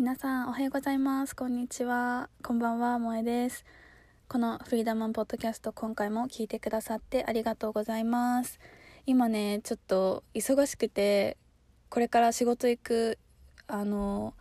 皆さんおはようございます。こんにちは。こんばんは。萌えです。このフリーダマンポッドキャスト今回も聞いてくださってありがとうございます。今ねちょっと忙しくてこれから仕事行くあの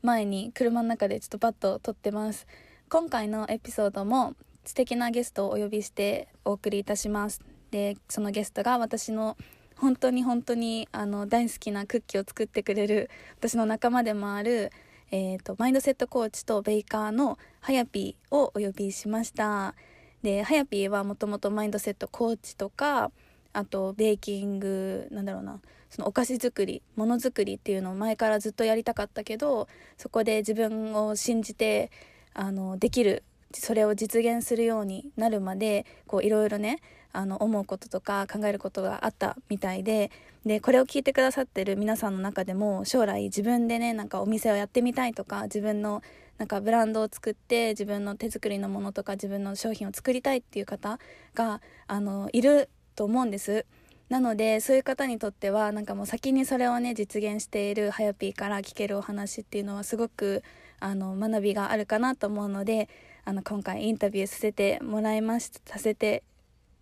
前に車の中でちょっとバッと撮ってます。今回のエピソードも素敵なゲストをお呼びしてお送りいたします。でそのゲストが私の本当に本当にあの大好きなクッキーを作ってくれる私の仲間でもある、えーと、マインドセットコーチとベイカーのハヤピーをお呼びしました。でハヤピーはもともとマインドセットコーチとかあとベーキングなんだろうなそのお菓子作りものづくりっていうのを前からずっとやりたかったけどそこで自分を信じてあのできるそれを実現するようになるまでこういろいろねあの思うこととか考えることがあったみたいででこれを聞いてくださってる皆さんの中でも将来自分でねなんかお店をやってみたいとか自分のなんかブランドを作って自分の手作りのものとか自分の商品を作りたいっていう方があのいると思うんです。なのでそういう方にとってはなんかもう先にそれをね実現しているはやぴーから聞けるお話っていうのはすごくあの学びがあるかなと思うのであの今回インタビューさせてもらいましさせて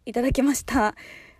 いただきました。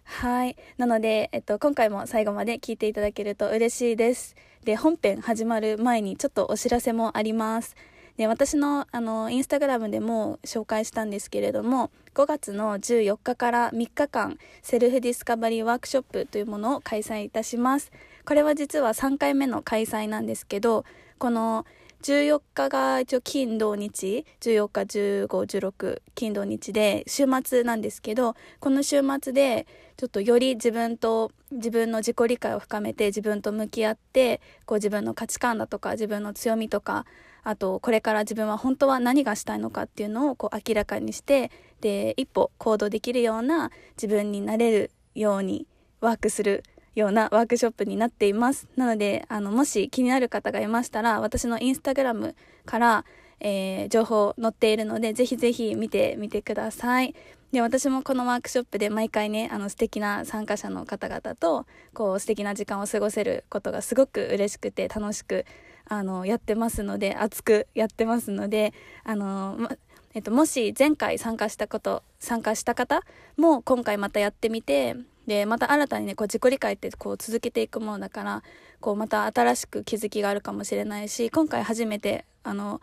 はい。なので、えっと、今回も最後まで聞いていただけると嬉しいです。で、本編始まる前にちょっとお知らせもあります。で、私の、あの、インスタグラムでも紹介したんですけれども、5月の14日から3日間、セルフディスカバリーワークショップというものを開催いたします。これは実は3回目の開催なんですけど、この14日が一応金土日。14日1516金土日で週末なんですけどこの週末でちょっとより自分と自分の自己理解を深めて自分と向き合ってこう自分の価値観だとか自分の強みとかあとこれから自分は本当は何がしたいのかっていうのをこう明らかにしてで一歩行動できるような自分になれるようにワークするようなワークショップになっています。なので、あの、もし気になる方がいましたら、私のインスタグラムから、えー、情報載っているので、ぜひぜひ見てみてください。で、私もこのワークショップで毎回ね、あの素敵な参加者の方々と、こう素敵な時間を過ごせることがすごく嬉しくて楽しく、あの、やってますので、熱くやってますので、あの、ま、えっと、もし前回参加したこと、参加した方も今回またやってみて、でまた新たにねこう自己理解ってこう続けていくものだからこうまた新しく気づきがあるかもしれないし今回初めてあの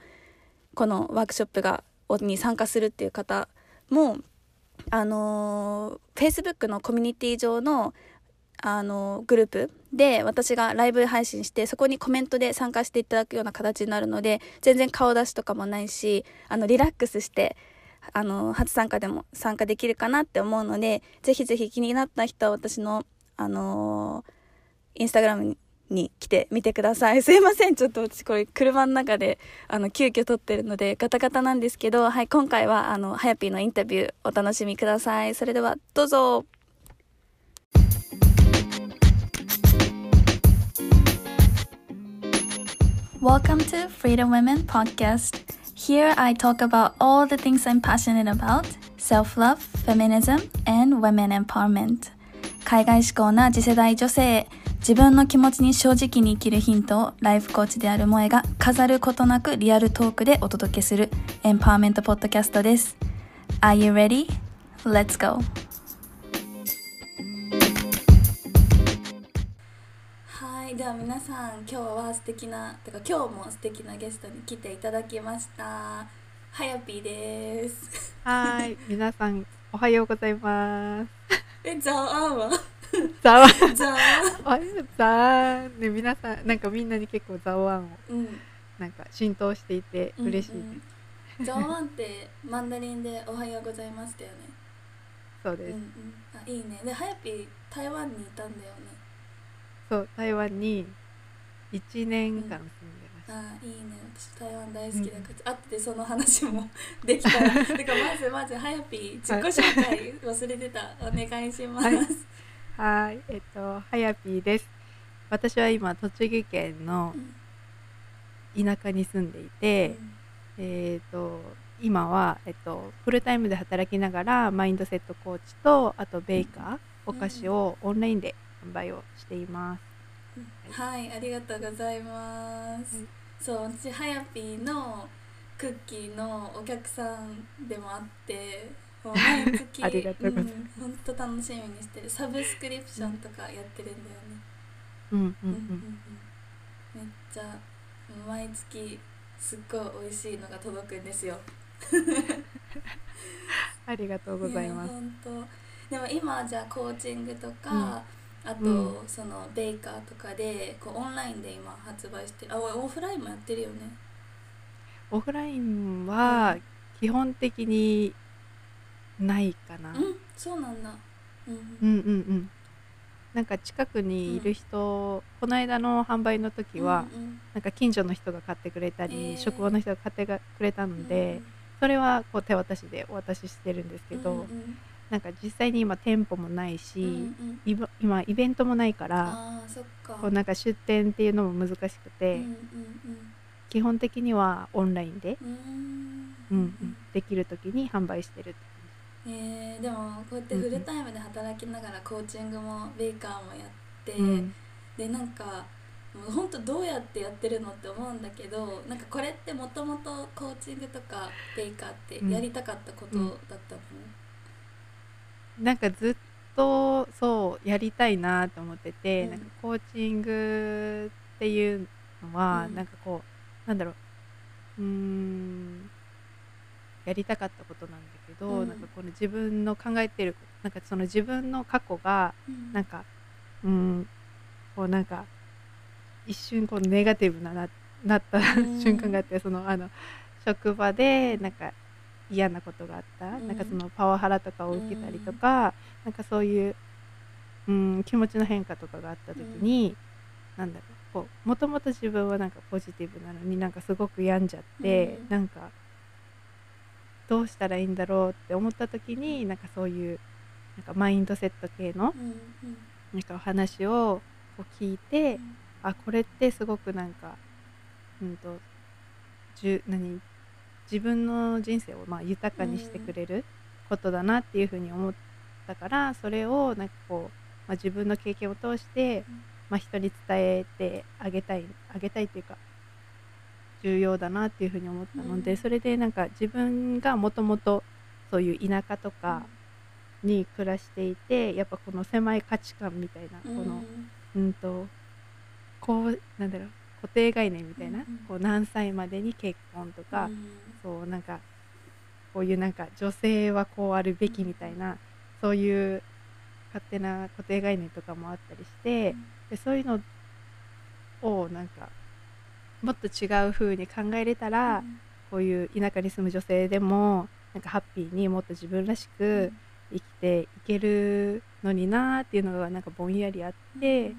このワークショップがに参加するっていう方もあの Facebook のコミュニティ上のあのグループで私がライブ配信してそこにコメントで参加していただくような形になるので全然顔出しとかもないしあのリラックスしてあの、初参加でも参加できるかなって思うので、ぜひぜひ気になった人は私の、あのー、インスタグラムに来てみてください。すいません。ちょっと私これ車の中で、あの、急遽撮ってるのでガタガタなんですけど、はい、今回は、あの、はやぴーのインタビューお楽しみください。それでは、どうぞ。Welcome to Freedom Women Podcast. Here I talk about all the things I'm passionate about self love, feminism, and women empowerment. 海外志向な次世代女性自分の気持ちに正直に生きるヒントをライフコーチである萌えが飾ることなくリアルトークでお届けするエンパワーメントポッドキャストです。Are you ready? Let's go! では皆さん今日は素敵なてか今日も素敵なゲストに来ていただきました。はやぴーです。はい皆さんおはようございます。えざわ。んはざわ。んざわ。んざわ。んね皆さんなんかみんなに結構ざわんを、うん、なんか浸透していて嬉しいです、ざわんってマンダリンでおはようございますだよね。そうです、うんうん、あいいね。ではやぴー台湾にいたんだよねそう台湾に1年間住んでました、うん、あいいね。私台湾大好きだから、うん、後でその話も できたら。だからまずまずはやぴー自己紹介忘れてた。お願いします。はい。えっとはやぴーです。私は今栃木県の田舎に住んでいて、うん、えっ、と今は、えっと、フルタイムで働きながらマインドセットコーチとあとベイカー、お菓子をオンラインで販売をしています。はい、ありがとうございます。そう私はやぴーのクッキーのお客さんでもあってもう 毎月ありがとうございます。ん、本当楽しみにしてる。サブスクリプションとかやってるんだよね、うんうんううんうんうん。めっちゃ毎月すっごい美味しいのが届くんですよ。ありがとうございます。や本当。でも今じゃあコーチングとか、うんあと、うん。そのベイカーとかでこうオンラインで今発売してるあオフラインもやってるよね。オフラインは基本的にないかな、うんそうなんだ。うん。うんうんうん。なんか近くにいる人、この間の販売の時は、うんうん。なんか近所の人が買ってくれたり、えー。職場の人が買ってくれたので、それはこう手渡しでお渡ししてるんですけど、うんうんなんか実際に今店舗もないし、うんうん。今イベントもないからこうなんか出店っていうのも難しくて、うんうん基本的にはオンラインで、うんうん。うんうんできる時に販売してるえーでもこうやってフルタイムで働きながらコーチングもベイカーもやって、うん。でなんかもう本当どうやってやってるのって思うんだけどなんかこれってもともとコーチングとかベイカーってやりたかったことだったの、なんかずっとそうやりたいなと思ってて、うん。なんかコーチングっていうのは、うん。なんかこうなんだろう。うーん。やりたかったことなんだけど、うん。なんかこの自分の考えてるなんかその自分の過去がなんかうん。こうなんか一瞬こうネガティブなななったうん。瞬間があってそのあの職場でなんか嫌なことがあった、うん。なんかそのパワハラとかを受けたりとか、なんかそういう、うん、気持ちの変化とかがあった時に、なんだろうこうもともと自分はなんかポジティブなのになんかすごく病んじゃって、うん。なんかどうしたらいいんだろうって思った時になんかそういうなんかマインドセット系のうんうん。なんかお話をこう聞いて、あこれってすごくなんか、うんと、じゅ何？自分の人生をまあ豊かにしてくれることだなっていうふうに思ったからそれをなんかこう、まあ、自分の経験を通して、うん。まあ、人に伝えてあげたいあげたいっていうか重要だなっていうふうに思ったので、うん。それでなんか自分がもともとそういう田舎とかに暮らしていてやっぱこの狭い価値観みたいなこの、うんとこうなんだろう固定概念みたいな、こう何歳までに結婚とか、うんそうなんかこういうなんか女性はこうあるべきみたいな、そういう勝手な固定概念とかもあったりして、でそういうのをなんかもっと違う風に考えれたら、こういう田舎に住む女性でもなんかハッピーにもっと自分らしく生きていけるのになーっていうのがなんかぼんやりあって。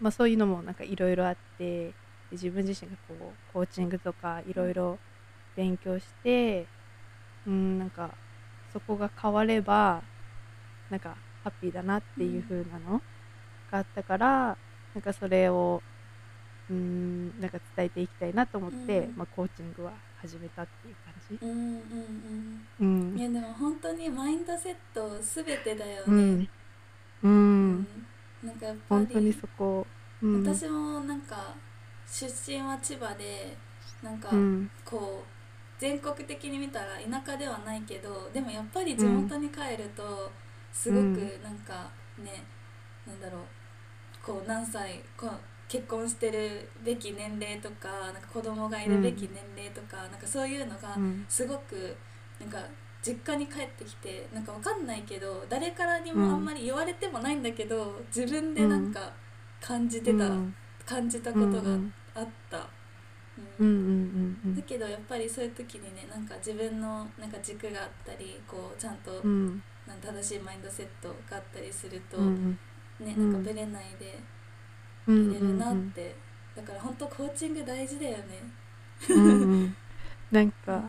まあ、そういうのもなんかいろいろあってで自分自身がこうコーチングとかいろいろ勉強してうんなんかそこが変わればなんかハッピーだなっていう風なのがあったからなんかそれをうんなんか伝えていきたいなと思って、うん。まあ、コーチングは始めたっていう感じ。うんうんうんうん。いやでも本当にマインドセットすべてだよね、うん。ううんん。なんかやっぱり本当にそこ、うん、私もなんか出身は千葉でなんかうん。こう全国的に見たら田舎ではないけどでもやっぱり地元に帰るとすごくうん。なんかね、なんだろうこう何歳こう結婚してるべき年齢とかなんか子供がいるべき年齢とか、なんかそういうのがうん。すごくなんか実家に帰ってきてなんかわかんないけど誰からにもあんまり言われてもないんだけど自分でなんか感じてた、うん。感じたことがうん。あった。うんうんうんだけどやっぱりそういう時にねなんか自分のなんか軸があったりこうちゃんと、うん。なん正しいマインドセットがあったりすると、うんねうん。なんかブレないでうんいれるなって、だから本当コーチング大事だよね。うんうん。なんか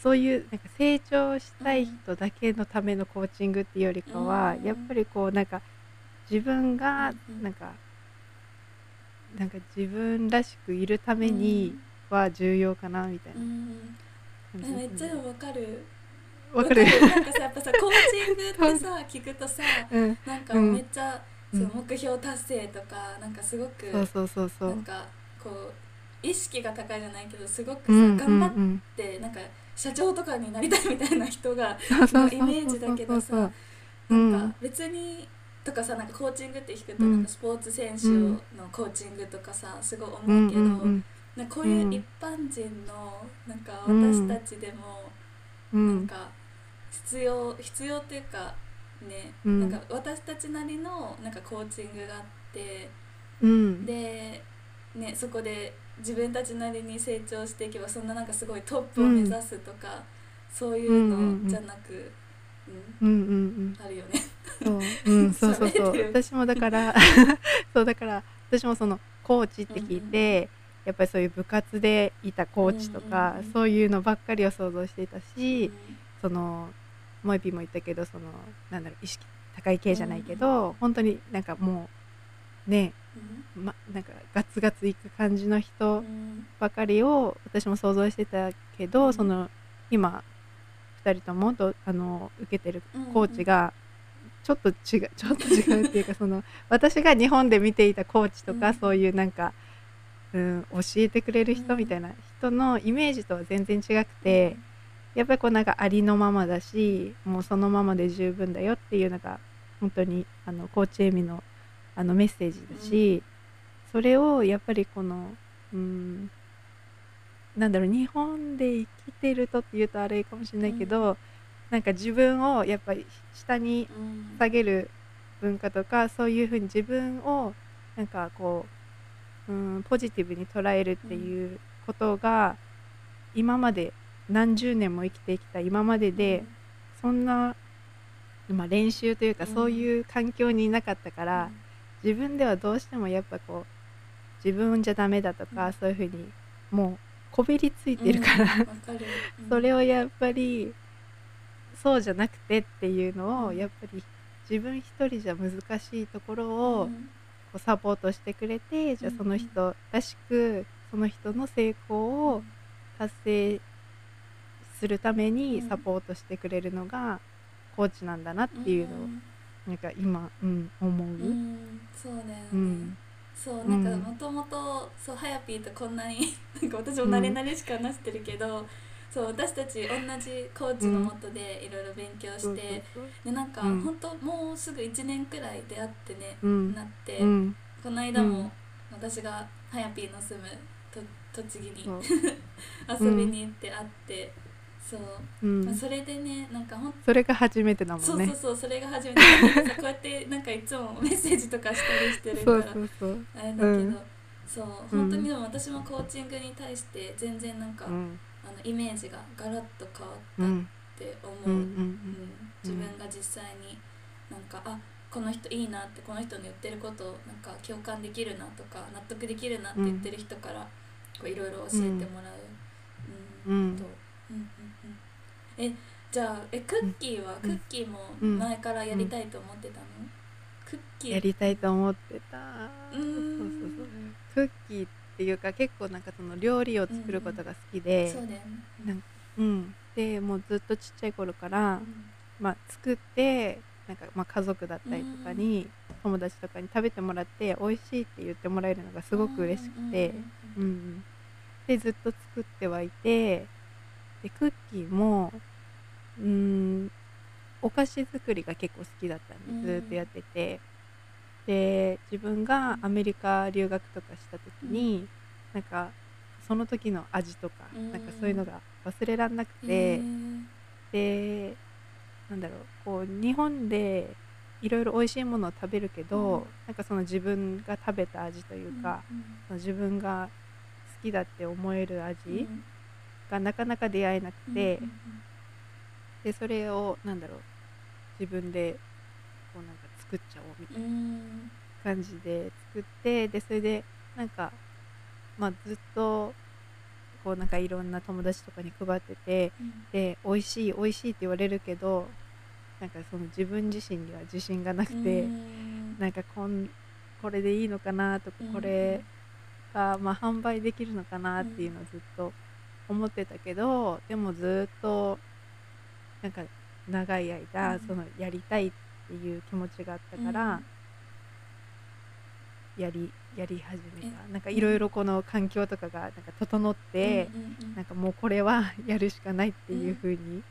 そういうなんか成長したい人だけのためのコーチングっていうよりかは、うん。やっぱりこうなんか自分がなんか、なんか自分らしくいるためには重要かなみたいうん。なうん、えめっちゃわかる。わかる。なんかさやっぱさ コーチングってさ聞くとさうん。なんかうん。めっちゃ、うん。そう目標達成とかなんかすごくそうそうそうそう。なんかこう意識が高いじゃないけどすごくさ、うん頑張っうんてなんか社長とかになりたいみたいな人がのイメージだけどさうなん。んか別にとかさなんかコーチングって聞くとうん。なんかスポーツ選手のコーチングとかさすごいうん思うけど、うんなこういう一般人のなんかうん私たちでもうん。なんか必要必要っていうかね、うん。なんか私たちなりのなんかコーチングがあってうん。で、ね、そこで自分たちなりに成長していけばそんななんかすごいトップを目指すとか、そういうのじゃなく、うん。あるよね。そう、うん、そうそうそう。私もだから そうだから私もそのコーチって聞いて、やっぱりそういう部活でいたコーチとか、うんうんうんそういうのばっかりを想像していたうし、ん。そのモイピーも言ったけどそのなんだろう意識高い系じゃないけど、本当になんかもうね、ま、なんかガツガツいく感じのう人ん。ばかりを私も想像してたけど、うん。その今2人ともどあの受けてるコーチがちょっと違う ちょっと違うっていうかその私が日本で見ていたコーチとか、うん。そういうなんか、うん、教えてくれる人うんみたいな人のイメージとは全然違くて、やっぱりこうなんかありのままだしもうそのままで十分だよっていうのが本当にあのコーチエミのあのメッセージだし、それをやっぱりこのうんなんだろう日本で生きてるとっていうとあれかもしれないけど、なんか自分をやっぱり下にうん。下げる文化とかそういうふうに自分をなんかこう、うん、ポジティブに捉えるっていうことが今まで何十年も生きてきた今まででそんな、まあ、練習というかうん。そういう環境にいなかったから、自分ではどうしてもやっぱこう自分じゃダメだとか、うん。そういうふうにもうこびりついてるから、それをやっぱりそうじゃなくてっていうのをうん。やっぱり自分一人じゃ難しいところをうん。こうサポートしてくれてじゃあうんその人らしくその人の成功を達成するためにうん。サポートしてくれるのがコーチなんだなっていうのをなんか今、うん、思う。うん。うんそうだよね、うん。そううんなんかもともとそうはやぴーとこんなになんか私も慣れ慣れしか話してるけど、そう私たち同じコーチのもとでいろいろ勉強して、そうそうそうでなんか、うん。本当もうすぐ1年くらい出会ってね、うん。なって、うん。この間も、うん。私がはやぴーの住むと栃木に 遊びに行って会って、そう、うん。まあ、それでねなんかほんそれが初めてだもそんね。うそうそうそれが初めて。こうやってなんかいつもメッセージとかしたりしてるからそうそうそう。あれだけど、うん。そう。本当にでも私もコーチングに対して全然なんか、うん。あのイメージがガラッと変わったうんって思う、うん。ううん。ん。自分が実際になんかあこの人いいなってこの人の言ってることをなんか共感できるなとか納得できるなって言ってる人からこういろいろ教えてもらう、うん。うん。と。うん。うん。うん。えじゃあえクッキーは、うんクッキーもうん。前からやりたいと思ってたの、クッキー。やりたいと思ってた。うそうそうそう。クッキーっていうか結構なんかその料理を作ることが好きで、そうだよね。なんうん、でもうずっとちっちゃい頃から、まあ、作ってなんかまあ家族だったりとかに、友達とかに食べてもらって美味しいって言ってもらえるのがすごく嬉しくて、うんうんでずっと作ってはいてでクッキーもうんお菓子作りが結構好きだったんでずっとやってて、で自分がアメリカ留学とかした時に、なんかその時の味とか、うん。なんかそういうのが忘れらんなくへて、ー。でなんだろうこう日本でいろいろ美味しいものを食べるけど、うん。なんかその自分が食べた味というか、うんその自分が好きだって思えるうん。味がなかなか出会えなくて、うん。でそれをなんだろう自分で作っちゃおうみたいなうん。感じで作ってでそれでなんかまあずっとこうなんかいろんな友達とかに配っててうん。で美味しい美味しいって言われるけどなんかその自分自身には自信がなくて、うん。なんかこんこれでいいのかなとかうん。これがまあ販売できるのかなっていうのをずっと思ってたけどでもずっとなんか長い間うん。そのやりたいっていう気持ちがあったから、やりやり始めた。なんかいろいろこの環境とかがなんか整って、なんかもうこれは やるしかないっていうふうに、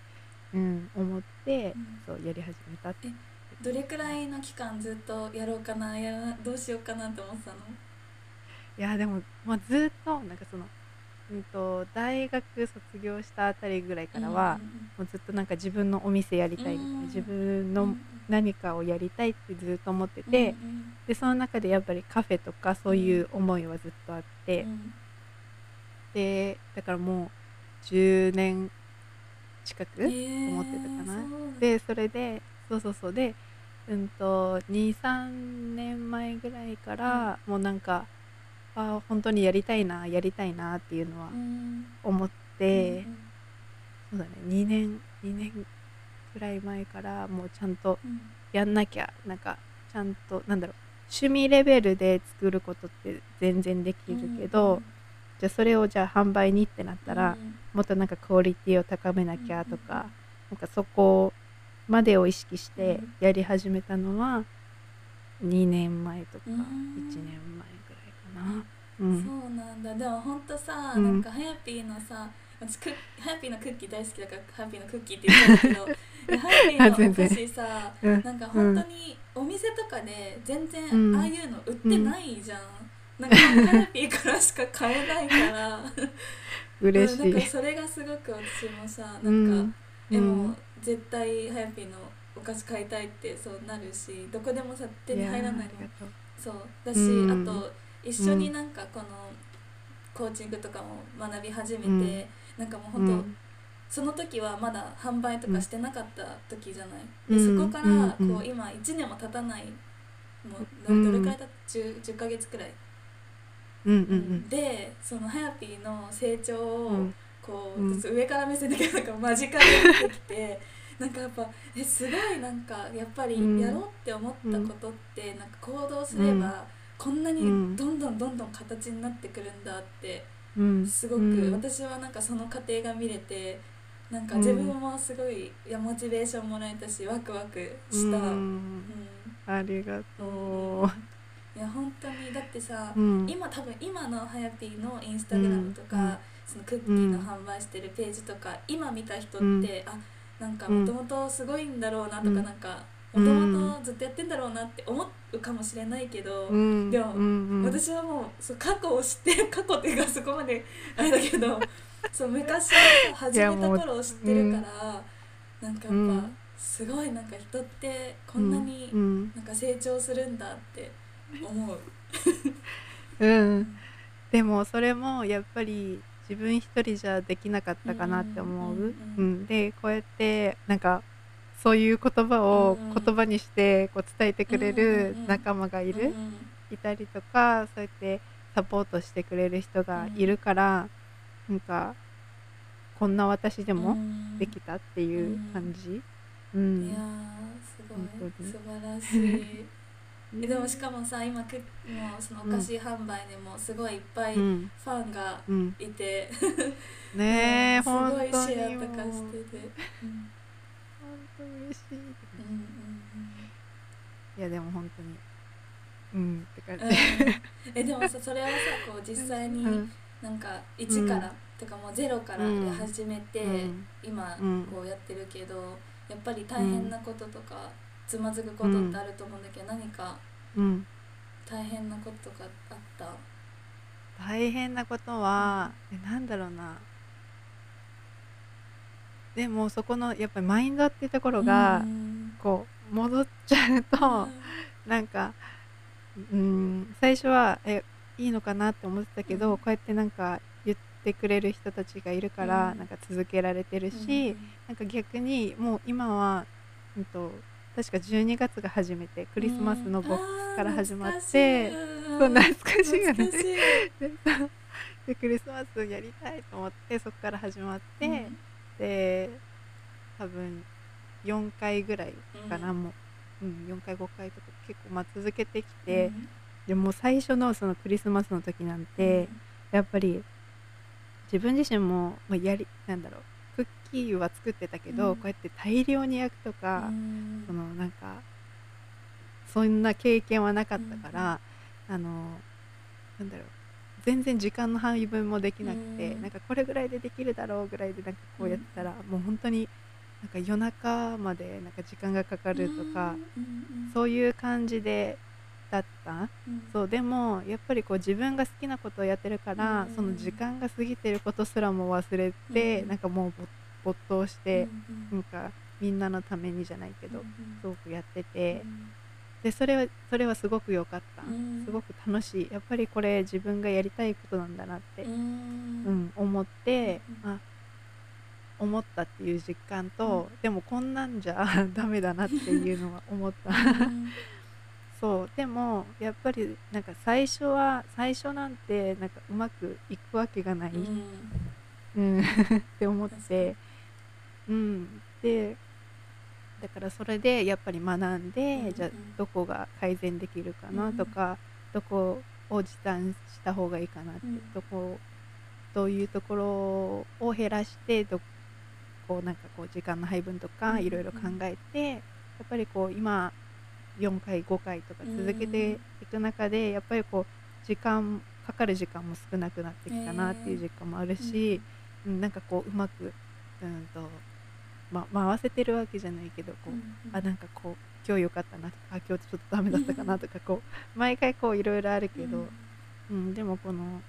うん。思って、うん。そうやり始めたって。どれくらいの期間ずっとやろうかなやらどうしようかなって思ってたの？いやでも、まあ、ずっとなんかその、うん、と大学卒業したあたりぐらいからは、もうずっとなんか自分のお店やりたいみたいな、うん。自分うんの何かをやりたいってずっと思ってて、でその中でやっぱりカフェとかそういう思いはずっとあって、うんでだからもう10年近く、えー思ってたかな。そうなんだ。でそれでそうそうそう。でうんと23年前ぐらいから、もうなんかあ本当にやりたいなやりたいなっていうのはうん。思って、うんそうだね。2年2年ぐらい前からもうちゃんとうん。やんなきゃなんかちゃんとなんだろう。趣味レベルで作ることって全然できるけど、じゃあそれをじゃあ販売にってなったら、うん。もっとなんかクオリティを高めなきゃとか、うんなんかそこまでを意識してうん。やり始めたのは2年前とか1うん。年前な。うん。そうなんだ。でもほんとさ、うん。なんかハヤピーのさ私クッハヤピーのクッキー大好きだからハヤピーのクッキーって言ったんだけど でハヤピーのお菓子さうん。なんか本当にお店とかで全然うん。ああいうの売ってないじゃん、なんかハヤピーからしか買えないから。嬉しい。うんなんかそれがすごく私もさなんか、うん。でも、うん。絶対ハヤピーのお菓子買いたいってそうなるしどこでもさ手に入らないの。そう。だし、うん。あと一緒になんかこのコーチングとかも学び始めて、うん。なんかもう本当、うん。その時はまだ販売とかしてなかった時じゃない、うん。でそこからこう、うん今1年も経たないもううんどれくらいだ 10, 10ヶ月くらい、うんうんでそのハヤピーの成長を、こう、うん上から目線だけどなんか間近で見てきて なんかやっぱえすごいなんかやっぱりうんやろうって思ったことって、なんか行動すれば、こんなにうん。どんどんどんどん形になってくるんだってうん。すごく、うん。私はなんかその過程が見れてなんかうん。自分もすごい、いやモチベーションもらえたしワクワクした。ううん。んありがといや本当にだってさ、う。うん。今多分今のハヤピーのインスタグラムとか、うん。そのクッキーの販売してるページとか、今見た人って、あなんかもともとすごいんだろうなとか、うん。なんかうんもともとずっとやってんだろうなって思うかもしれないけど、うんでもうんうん。私はもうそう過去を知って 過去っていうかそこまであれだけど そう昔始めた頃を知ってるから、なんかやっぱ、うん。すごいなんか人ってこんなにうんなんか成長するんだって思う。うん、でもそれもやっぱり自分一人じゃできなかったかなって思う、ううんん。うん。でこうやってなんかそういう言葉をうんうん。言葉にしてこう伝えてくれうんるうんうん。仲間がいる、うんいたりとかそうやってサポートしてくれる人がいるから、なんかこんな私でもできたっていう感じ。うん。いやーすごい。素晴らしい。え でもしかもさ今くもうそのお菓子販売でもすごいいっぱいフうん。ァンがうん、いて、ねえ、うんす本ごいシェアとかしてて、うん。本当に嬉しい。うんいやでも本当に。うんって感うんうん。じ。えでもさそれをさこう実際にうん。なんか1から、とかもう0からうん。始めて、うん。今うん。こうやってるけどやっぱり大変なこととか、つまずくことってあると思うんだけど、何かうん、大変なこととかあった？大変なことはえなんだろうなでもそこのやっぱりマインドっていうところが、うん。こう戻っちゃうと、なんかうん最初はえいいのかなって思ってたけど、うん。こうやってなんか言ってくれる人たちがいるから、うん。なんか続けられてるし、なんか逆にもう今は、うん、と確か12月が初めてクリスマスのボックスから始まって、そう懐かしいよね。懐かしい。でそう。でクリスマスやりたいと思ってそこから始まって、で多分4回ぐらいかな、うん。もう、うん、4回5回とか結構まあ続けてきて、でもう最初のそのクリスマスの時なんて、やっぱり自分自身も、まあ、やりなんだろうクッキーは作ってたけど、うん。こうやって大量に焼くとうか、ん。そのなんかそんな経験はなかったから、あのなんだろう全然時間の配分もできなくて、うん。なんかこれぐらいでできるだろうぐらいでなんかこうやってたら、もう本当になんか夜中までなんか時間がかかるとか、うんそういう感じでだった。うん。そうでもやっぱりこう自分が好きなことをやってるから、うん。その時間が過ぎてることすらも忘れて、うん。なんかもう没没頭して、うんなんかみんなのためにじゃないけど、うん。すごくやっててう、んでそれはそれはすごく良かった、うん。すごく楽しい。やっぱりこれ自分がやりたいことなんだなって、ううんん思って、うあ思ったっていう実感と、でもこんなんじゃ ダメだなっていうのは思った。そう。でもやっぱりなんか最初は最初なんてなんかうまくいくわけがない、うん。うん。って思って、うん、でだからそれでやっぱり学んで、うんうん。じゃあどこが改善できるかなとか、どこを時短した方がいいかなって、うん。どこどういうところを減らしてどこうなんかこう時間の配分とうんうんかいろいろ考えて、やっぱりこう今4回5回とか続けていく中で、やっぱりこう時間かかる時間も少なくなってきたなっていう実感もあるし、うんなんかこううまくうんと、ま、回せてるわけじゃないけどこう、あなんかこう今日良かったなとかあ今日ちょっとダメだったかなとかこう毎回こういろいろあるけど、うん。でもこの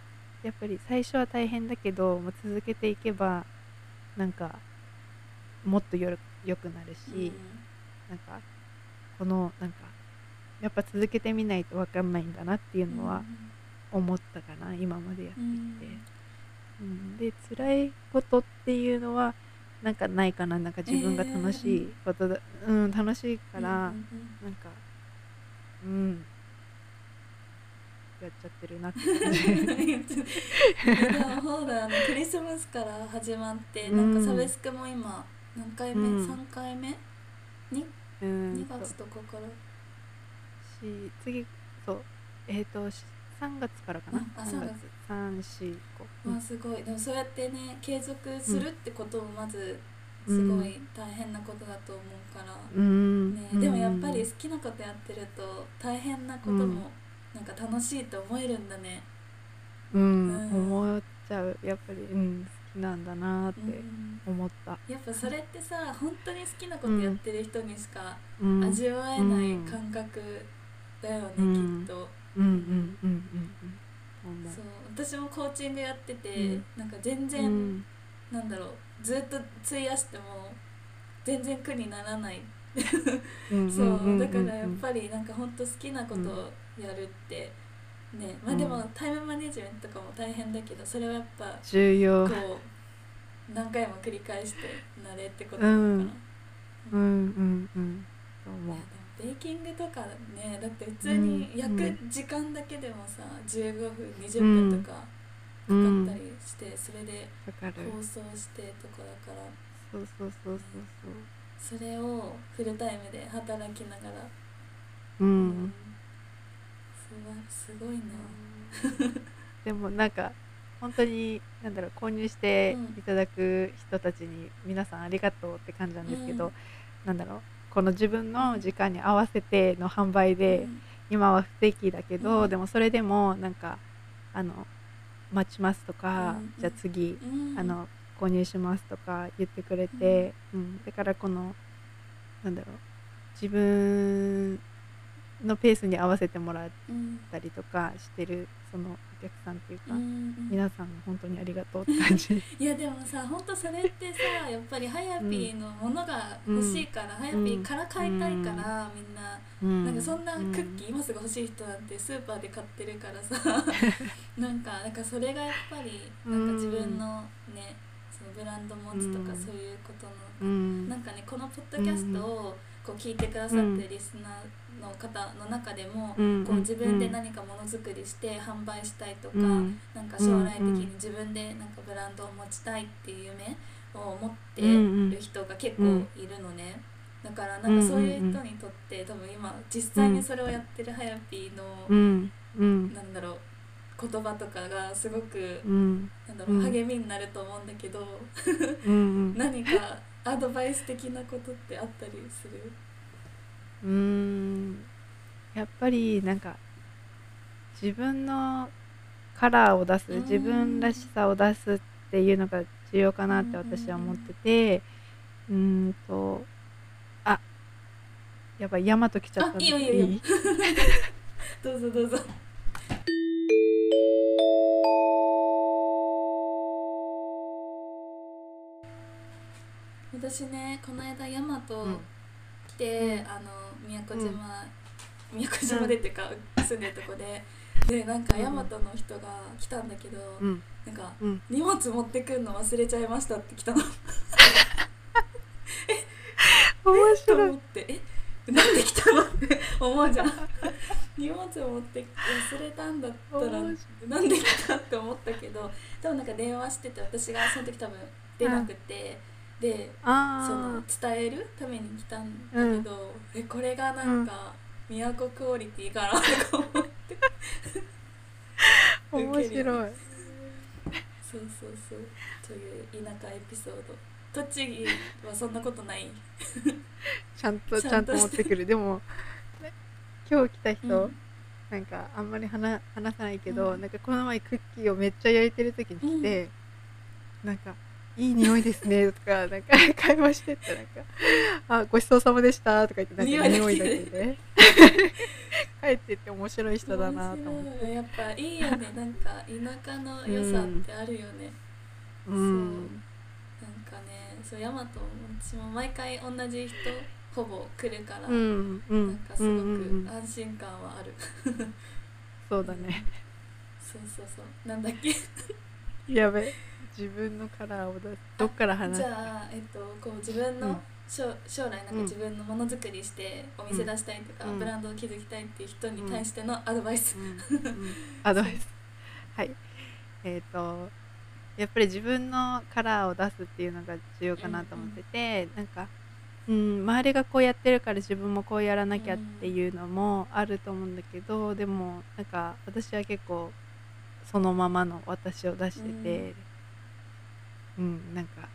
やっぱり最初は大変だけど、まあ続けていけばなんかもっとよろ良くなるし、なんかこのなんかやっぱ続けてみないと分かんないんだなっていうのは思ったかな、今までやってきて。うん、で辛いことっていうのはなんかないかななんか自分が楽しいことだ、うん楽しいから、なんかうん。やっちゃってるなって感じ。でもほらあのクリスマスから始まってなんかサブスクも今何回目、うん。3回目？に？うん2月とかからし次そうえっ、とし3月からかな？ああ3 3月345まあすごい。でもそうやってね継続するってこともまずうんすごい大変なことだと思うから、うん、ね、でもやっぱり好きなことやってると大変なこともなんか楽しいと思えるんだね、うん、うん。思っちゃう。やっぱり、うん、好きなんだなっうん。て思った、やっぱそれってさ本当に好きなことやってる人にしかうん、味わえない感覚だよね、うん。きっと。うんうんうんうんうんそう私もコーチングやってて、うん。なんか全然、うん。なんだろうずっと費やしても全然苦にならない、うんそう、んんんだからやっぱりなんか本当好きなことをやるって、ねまあでもうんタイムマネジメントとかも大変だけどそれはやっぱ重要。こう何回も繰り返して慣れってことなのかな、うん。うんうんうん。そう思うベーキングとかねだって普通に焼く時間だけでもさ15分20分とかかうん。かったりして、それで放送してとかだから。そうそうそうそうそれをフルタイムで働きながら、そうううん。すごいすごいな、でもなんか本当になんだろう購入していただく人たちに皆さんありがとうって感じなんですけど、うん。なんだろうこの自分の時間に合わせての販売で、今は不定期だけど、うん。でもそれでもなんかあの待ちますとか、うんじゃあ次、うん。あの購入しますとか言ってくれて、うん。だからこのなんだろう自分のペースに合わせてもらっうんたりとかしてるそのお客さんっていうか、うんうん。皆さん本当にありがとうって感じ。いやでもさ本当それってさ やっぱりハヤピーのものが欲しいから、ハヤピーから買いたいから、みんな。なんかそんなクッキー、今すぐ欲しい人なんてスーパーで買ってるからさ。なんかなんかそれがやっぱりなんか自分のねそのブランド持つとかうん。そういうことのうん。なんかねこのポッドキャストをこう聞いてくださってるリスナーの方の中でも、うんこう自分で何かものづくりして販売したいとか、うん。なんか将来的に自分でなんかブランドを持ちたいっていう夢を持ってる人が結構いるのね。だからなんかそういう人にとって多分今実際にそれをやってるハヤピーの、なんだろう言葉とかがすごくうん。なんだろう、うん。励みになると思うんだけどうん。何かアドバイス的なことってあったりする？うーん。やっぱりなんか自分のカラーを出すうん。自分らしさを出すっていうのが重要かなって私は思っててうーんとあやばいヤマト来ちゃったんあいいよいいよ。いい？よ どうぞどうぞ。私ねこの間ヤマトうん来て、あの宮古島、宮古島でっていうか、住んでるとこで。でなんかうんヤマトの人が来たんだけど、うん。なんかうん。荷物持ってくんの忘れちゃいましたって来たの。面と白い。思って。え？なんで来たの？って思うじゃん。荷物持って忘れたんだったら面なんで来たって思ったけど多分なんか電話してて私がその時多分出なくて、でそのあ伝えるために来たんだけど、えこれがなんか、都クオリティかなとか思って。あ面白い。そうそうそう。という田舎エピソード。栃木はそんなことない。ちゃんとちちゃんと持ってくる。でも今日来た人、うん。なんかあんまり話話さないけど、うん。なんかこの前クッキーをめっちゃ焼いてる時に来て、なんか「いい匂いですね」とかなんか 会話してってなんか「あごちそうさまでした」とか言ってなんか匂いだけで。帰ってって面白い人だなと思って。やっぱいいよね。なんか田舎の良さってあるよね、うん。なんかねそうヤマトも私も毎回同じ人ほぼ来るから、うんうん。なんかすごく安心感はある、そうだね。そうそうそう。なんだっけ？やべ自分のカラーを出すどっから話すじゃあ、えっと、こう自分うん。の将将来なんかうん。自分のものづくりしてお店出したいとか、うん。ブランドを築きたいっていう人に対してのアドバイス、うん。うん。アドバイス。はい。えっ、とやっぱり自分のカラーを出すっていうのが重要かなと思ってて、なんか、うん、周りがこうやってるから自分もこうやらなきゃっていうのもあると思うんだけど、でもなんか私は結構そのままの私を出しててうん、なんか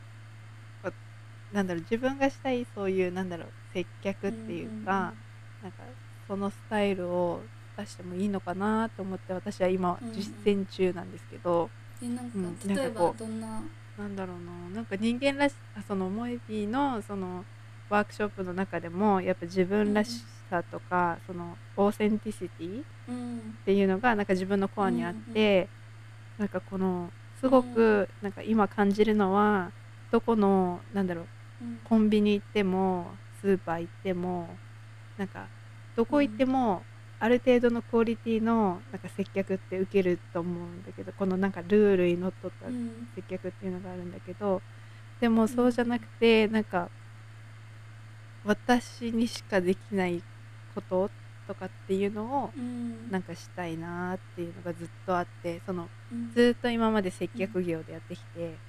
こなんだろう自分がしたいそういうなんだろう接客っていうか、なんかそのスタイルを出してもいいのかなと思って私は今うんうん実践中なんですけど、でなんか、うん例えばどんな？なんだろうななんか人間らしあそのモエビーのそのワークショップの中でもやっぱ自分らしさとか、その authenticity っうん。ていうのがなんか自分のコアにあって、なんかこのすごくなんか今感じるのはどこのなんだろううん。コンビニ行ってもスーパー行ってもなんかどこ行ってもある程度のクオリティのなんか接客って受けると思うんだけどこのなんかルールにのっとったうん。接客っていうのがあるんだけどでもそうじゃなくてなんか私にしかできないこととかっていうのをうん。なんかしたいなっていうのがずっとあってそのうん。ずっと今まで接客業でやってきて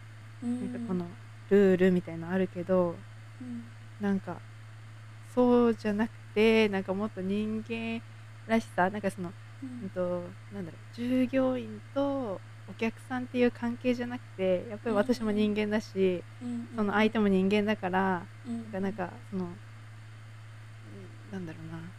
うん。なんかこのルールみたいのあるけどうん。なんかそうじゃなくてなんかもっと人間らしさなんかその、ううんん、となんだろう従業員とお客さんっていう関係じゃなくてやっぱり私も人間だし、うんその相手も人間だから、うんなんかそのうんなんだろうな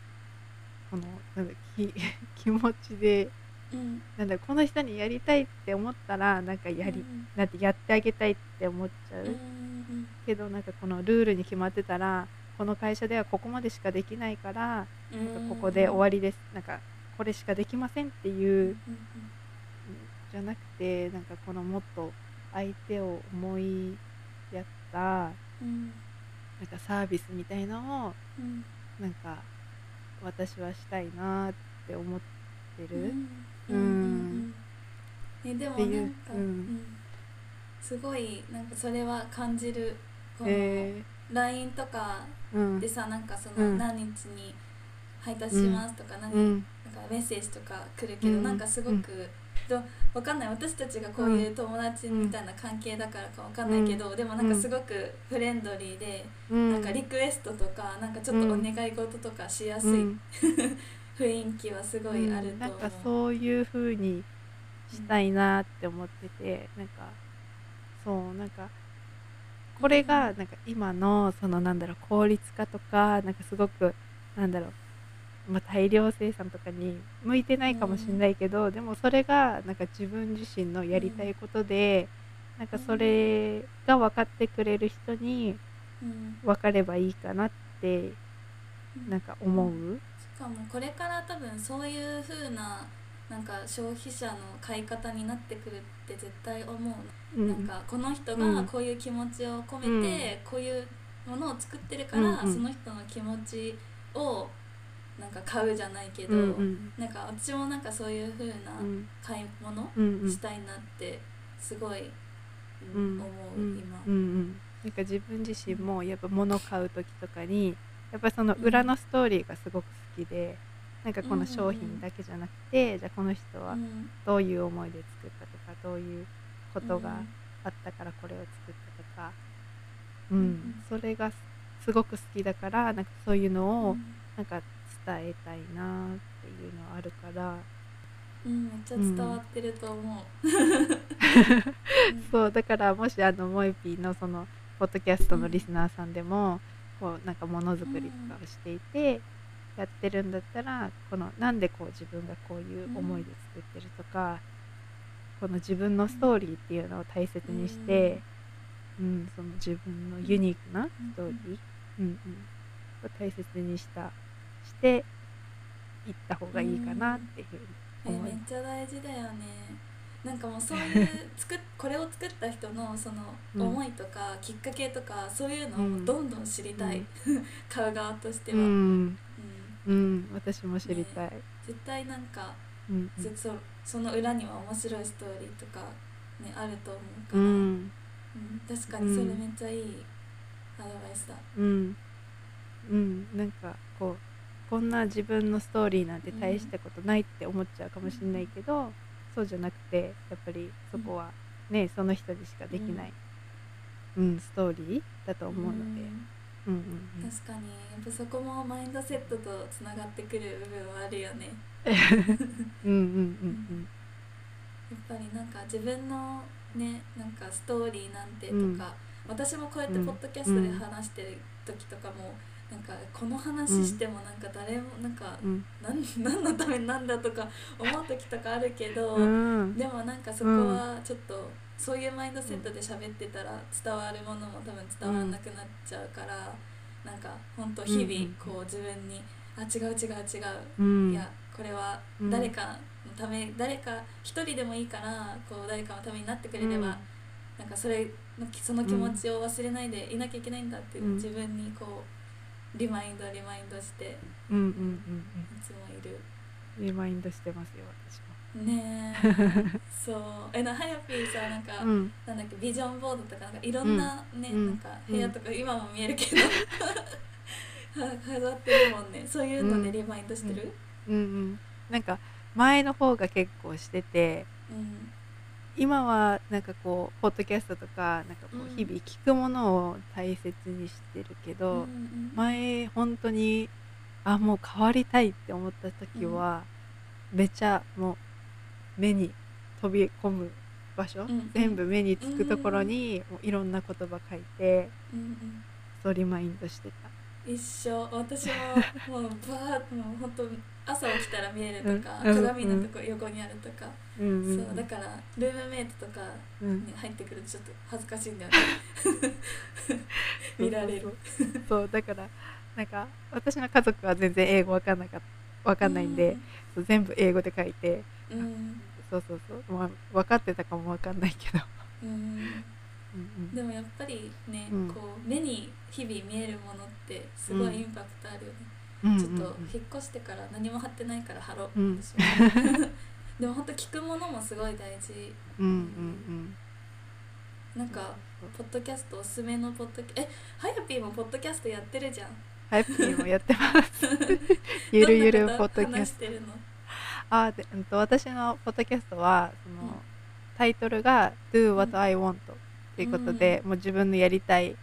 このなんだき 気持ちでうん。なんだこの人にやりたいって思ったらなんかやり、なんてやってあげたいって思っちゃう。うんうんけどなんかこのルールに決まってたらこの会社ではここまでしかできないからうんなんかここで終わりです。なんかこれしかできませんっていうじゃなくてなんかこのもっと相手を思いやったうん。なんかサービスみたいのをうん。なんか私はしたいなって思ってる、うん。うでもなんか、うん。うん。すごいなんかそれは感じるこのえ LINE とかー、うん。でさなんかそうん。の何日に配達しますとか何、うん。なんかメッセージとか来るけど、うん。なんかすごく、どわかんない。私たちがこういう友達みたいな関係だからかわかんないけど、でもなんかすごくフレンドリーで、うん。なんかリクエストとかなんかちょっとお願い事とかしやすいうん。雰囲気はすごいあると思う。んなんかそういう風にしたいなって思ってて、なんかそうなんかこれがなんか今のそのなんだろう効率化とかなんかすごくなんだろうまあ、大量生産とかに向いてないかもしれないけど、でもそれがなんか自分自身のやりたいことで、なんかそれが分かってくれる人にうん。分かればいいかなってなんか思う？しかもこれから多分そういう風ななんか消費者の買い方になってくるって絶対思うの、うん。なんかこの人うん。がこういう気持ちを込めて、こういうものを作ってるから、うんうん。その人の気持ちをなんか買うじゃないけど、うんうん。なんか私もなんかそういう風なうん。買い物したいなってすごい、思う、うん。今。うんうん。なんか自分自身もやっぱ物買う時とかにやっぱその裏のストーリーがすごく好きで、なんかこの商品だけじゃなくて、じゃあこの人はうん。どういう思いで作ったとかどういうことがあったからこれを作ったとか、うん。うん。それがすごく好きだからなんかそういうのをうん。なんか伝えたいなっていうのはあるから、うん、めっちゃ伝わってると思う。そうだからもしあのモエピーのそのポッドキャストのリスナーさんでも、こうなんかものづくりとかをしていて、やってるんだったらこのなんでこう自分がこういう思いで作ってるとか、この自分のストーリーっていうのを大切にして、うん。その自分のユニークなストーリー、うん。うん、を大切にしたしていった方がいいかなっていうふうにえ思いめっちゃ大事だよね。なんかもうそういう作っこれを作った人のそのうん。思いとかきっかけとかそういうのをうん。どんどん知りたい、買う 側としてうは、うん。ん、うん、私も知りたい。絶対なんか、うんずそその裏には面白いストーリーとか、ね、あると思うから、うん。うん。確かにそれめっちゃいいアドバイスだ、うん、うん、なんかこうこんな自分のストーリーなんて大したことないって思っちゃうかもしれないけど、そうじゃなくてやっぱりそこはね、その人にしかできない、うん。ストーリーだと思うので、うん。うんうん確かに。やっぱそこもマインドセットとつながってくる部分はあるよね。うん、うんうんやっぱりなんか自分のねなんかストーリーなんてとか、うん。私もこうやってポッドキャストで話してる時とかも、なんかこの話してもなんか誰もなんかうん。なん 何のためなんだとか思う時とかあるけど、うん。でもなんかそこはちょっとそういうマインドセットで喋ってたら伝わるものも多分伝わらなくなっちゃうから、なんか本当日々こう自分に「あ違う違う違う。うん。いやこれは誰かのため、誰か一人でもいいからこう誰かのためになってくれれば、なんかそれのその気持ちを忘れないでいなきゃいけないんだってうん。自分にこうリマインドリマインドしてうんうんうんいつもいる。うんリマインドしてますよ私も。ねえ。そう。えなはやぴーさなんか、うん。なんだっけビジョンボードとかなんかいろんなね、うん。なんか部屋とか今も見えるけど、は飾ってるもんね。そういうのでリマインドしてる？うんうん。なんか前の方が結構しててうん今はなんかこうポッドキャストとかなんかこううん。日々聞くものを大切にしてるけど、前本当にあもう変わりたいって思った時は、めちゃもう目に飛び込む場所、うん全部目につくところに、もういろんな言葉書いてうんうんそうリマインドしてた。一緒。私ももうバーッもう本当朝起きたら見えるとか、うん鏡のとこ横にあるとか、うんうん。うんそうだからルームメイトとかうん。に入ってくるとちょっと恥ずかしいんだよね。見られる。そうだからなんか私の家族は全然英語わかんなかったわかんないんで、そう全部英語で書いてうん。うんそうそうそう、まあ、分かってたかもわかんないけど、うんうん。でもやっぱりね、うん。こう目に日々見えるものってすごいインパクトあるよね、うん、ちょっと引っ越してから何も貼ってないから貼ろう、うん。でも本当聞くものもすごい大事。うんうんうん。なんかポッドキャストおすすめのポッドキャえはやぴーもポッドキャストやってるじゃん。ハイピーもやってます。ゆるゆるポッドキャスト。話してるの？あで、うんと、私のポッドキャストはその、うん。タイトルが「Do What I Want」っていうことで、もう自分のやりたい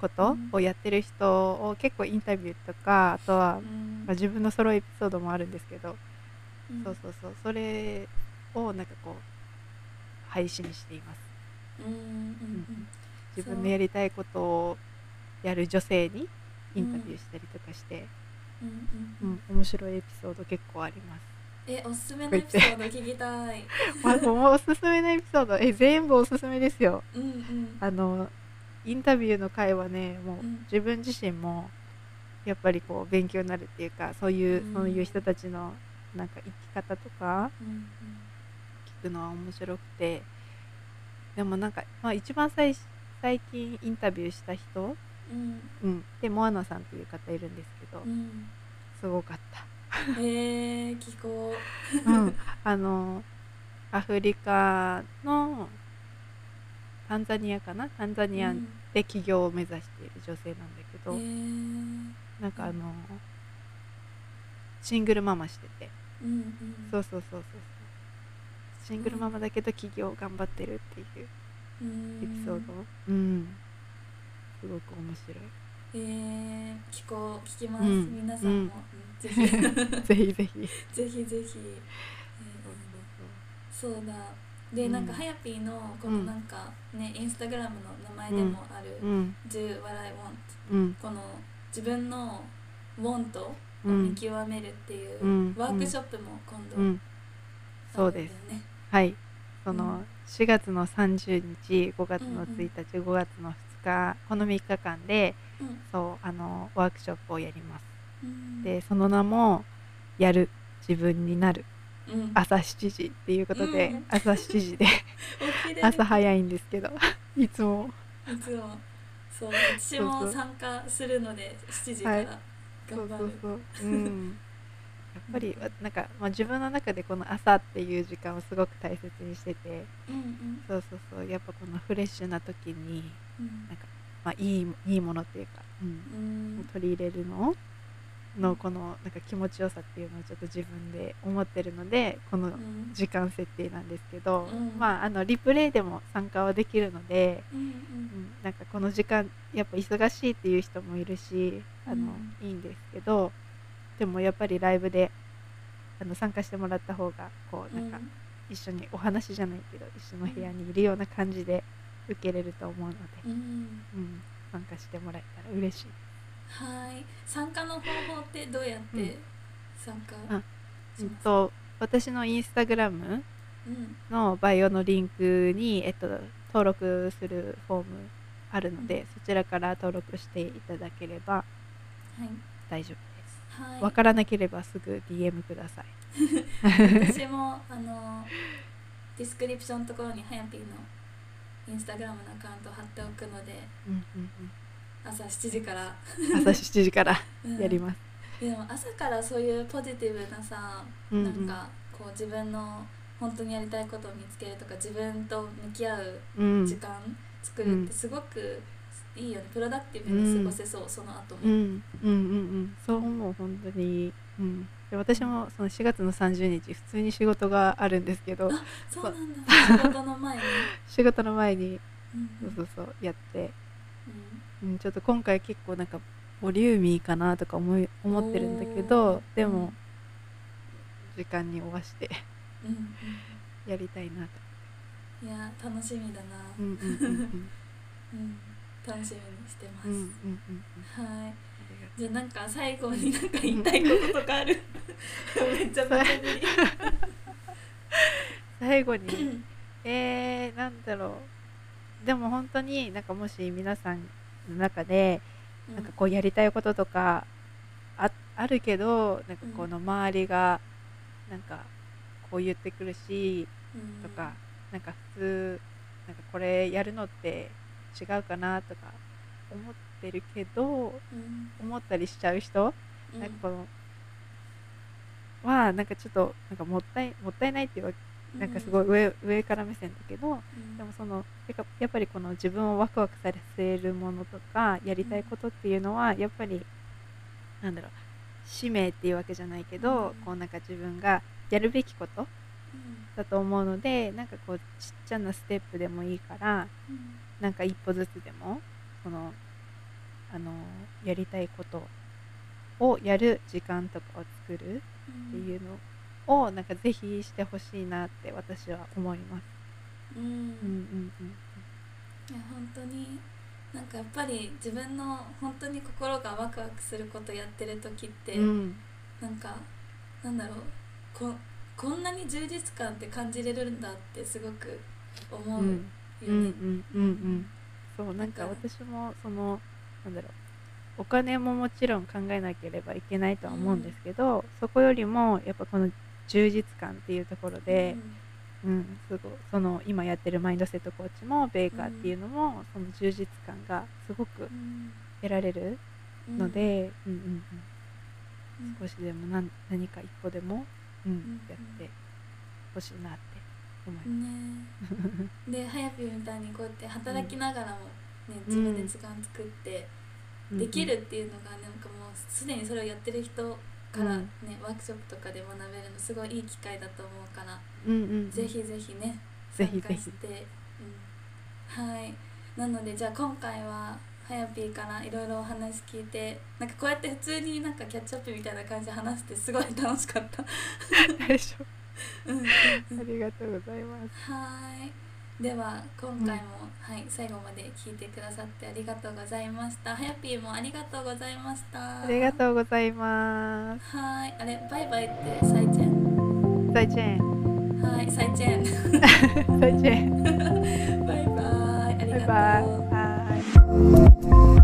ことをやってる人を結構インタビューとかあとは、うん。まあ、自分のソロエピソードもあるんですけど、うん。そうそうそう。それをなんかこう配信しています。うんうんうん。自分のやりたいことをやる女性にインタビューしたりとかして、う。んううん。ん、面白いエピソード結構あります。えおすすめのエピソード聞きたい。まあ、もうおすすめのエピソード。え全部おすすめですよ。うんうん。あのインタビューの回はねもううん。自分自身もやっぱりこう勉強になるっていうかそういう、うん。そういう人たちのなんか生き方とかうん聞くのは面白くてでもなんか、まあ、一番最最近インタビューした人、うん。うん、でモアナさんっていう方いるんですけど、うん。すごかった。えー、聞こうん、あのアフリカのタンザニアかな？タンザうニアうん。で起業を目指している女性なんだけえど、ー。なんかあのシングルママしてて、うんうんそうそうそうそうそう。シングルママだけど起業頑張ってるっていううん。エピソード。うん。すごく面白い。えー、聞こう聞きます、うん。皆さんも、うん。ぜひ。ぜぜひ。ぜひひ。ぜひ、えー。そうだで、うん。なんかはやぴーのこのなんかね、インスタグラムの名前でもあるう、ん。Do what I want うん。この自分の want をうん見極めるっていう、うん。ワークショップも今度、うん。そうです。はい。そうん。の4月の30日5月のうんうん。1日、5月の2日この3日間でうん。そうあのワークショップをやります。うん。でその名も「やる。自分になる。うん、朝7時」っていうことで、うん。朝7時で 朝早いんですけど いつも。いつも。そう私もそう。そう参加するので7時かはい。らそう頑張る、そうそうう。ん。やっぱりわなんか、まあ、自分の中でこの朝っていう時間をすごく大切にしててうんうん。そうそうそう。やっぱこのフレッシュな時にうん。なんか、まあ、いいいいものっていうか、うん。うん。取り入れるののこのなんか気持ちよさっていうのをちょっと自分で思ってるのでこのうん。時間設定なんですけど、うん。まああのリプレイでも参加はできるので、うんうん、なんかこの時間やっぱ忙しいっていう人もいるしあの、うん。いいんですけどでもやっぱりライブであの参加してもらった方がこうなんか一緒にお話じゃないけど一緒の部屋にいるような感じで受けれると思うので、うん参加してもらえたら嬉しいはい。参加の方法ってどうやって参加あします？か、うんと私のインスタグラムうん。のバイオのリンクに、えっと、登録するフォームあるので、うん。そちらから登録していただければはい。大丈夫です。はい。わからなければすぐ DM ください。私もあの description のところにはやぴーのインスタグラムのアカウント貼っておくのでうんうん朝7時から、うん、朝7時からうん。やります。でも朝からそういうポジティブなさ、うんうん。なんかこう自分の本当にやりたいことを見つけるとか自分と向き合ううん。時間作るってすごくいいよね。 productive に過ごせそう、その後も、うん。うんうんうん。そう思う本当に、うん、で私もその4月の30日普通に仕事があるんですけどあそうなんだ。仕事の前に、仕事の前にうん。そうそうそうやって、うん。うん、ちょっと今回結構なんかボリューミーかなとか思い思ってるんだけおどー。でも、時間に追わしてやりたいなと。うんいや楽しみだな、楽しみにしてます、うんうんうんうん。はい。じゃあなんか最後になんか言いたいこととかある？めっちゃ無茶ぶり最後に？えー、なんだろうでも本当になんかもし皆さんの中でなんかこうやりたいこととかああるけどなんかこの周りがなんかこう言ってくるしうん。とか、なんか普通なんかこれやるのって違うかなとか思ってるけどうん。思ったりしちゃう人、うん。なんかこのはなんかちょっとなんかもったいもったいないっていうわなんかすごい上,、上から目線だけどうん。でもそのやっぱりこの自分をワクワクさせるものとかやりたいことっていうのはやっぱりなんだろう使命っていうわけじゃないけど、うん。こうなんか自分がやるべきことうん。だと思うのでなんかこうちっちゃなステップでもいいからうん。なんか一歩ずつでもそのあのやりたいことをやる時間とかを作るっていうのをなんかぜひしてほしいなって私は思います。うん、うんうんうんいや本当になんかやっぱり自分の本当に心がワクワクすることやってる時って、うん。なんかなんだろう。ここんなに充実感って感じれるんだってすごく思ううん。ようんうんね。うんうん。そうなんか。私もそのなんだろう。お金ももちろん考えなければいけないとは思うんですけど、そこよりもやっぱこの充実感っていうところで、うん。すごいその今やってるマインドセットコーチもベーカーっていうのも、その充実感がすごくうん得られるうん。ので、うん。うんうんうん。少しでも何何か一歩でも、うんんやってほしいなって思います。ね。ではやぴみたいにこうやって働きながらも、ね、自分で時間作ってできるっていうのがなんかもうすでにそれをやってる人からね、ワークショップとかで学べるのすごいいい機会だと思うから、うんうんうん、ぜひぜひね参加して、うん、はい。なのでじゃあ今回ははやぴーからいろいろお話聞いてなんかこうやって普通になんかキャッチアップみたいな感じで話してすごい楽しかった。うんうん夫ありがとうございます。はいでは今回も、うん、はい最後まで聞いてくださってありがとうございました。はやぴーもありがとうございました。ありがとうございます。はいあれバイバイって再チェン？再チェン。はい再チェン。再チェン。バイバイありがとう。バイバイ。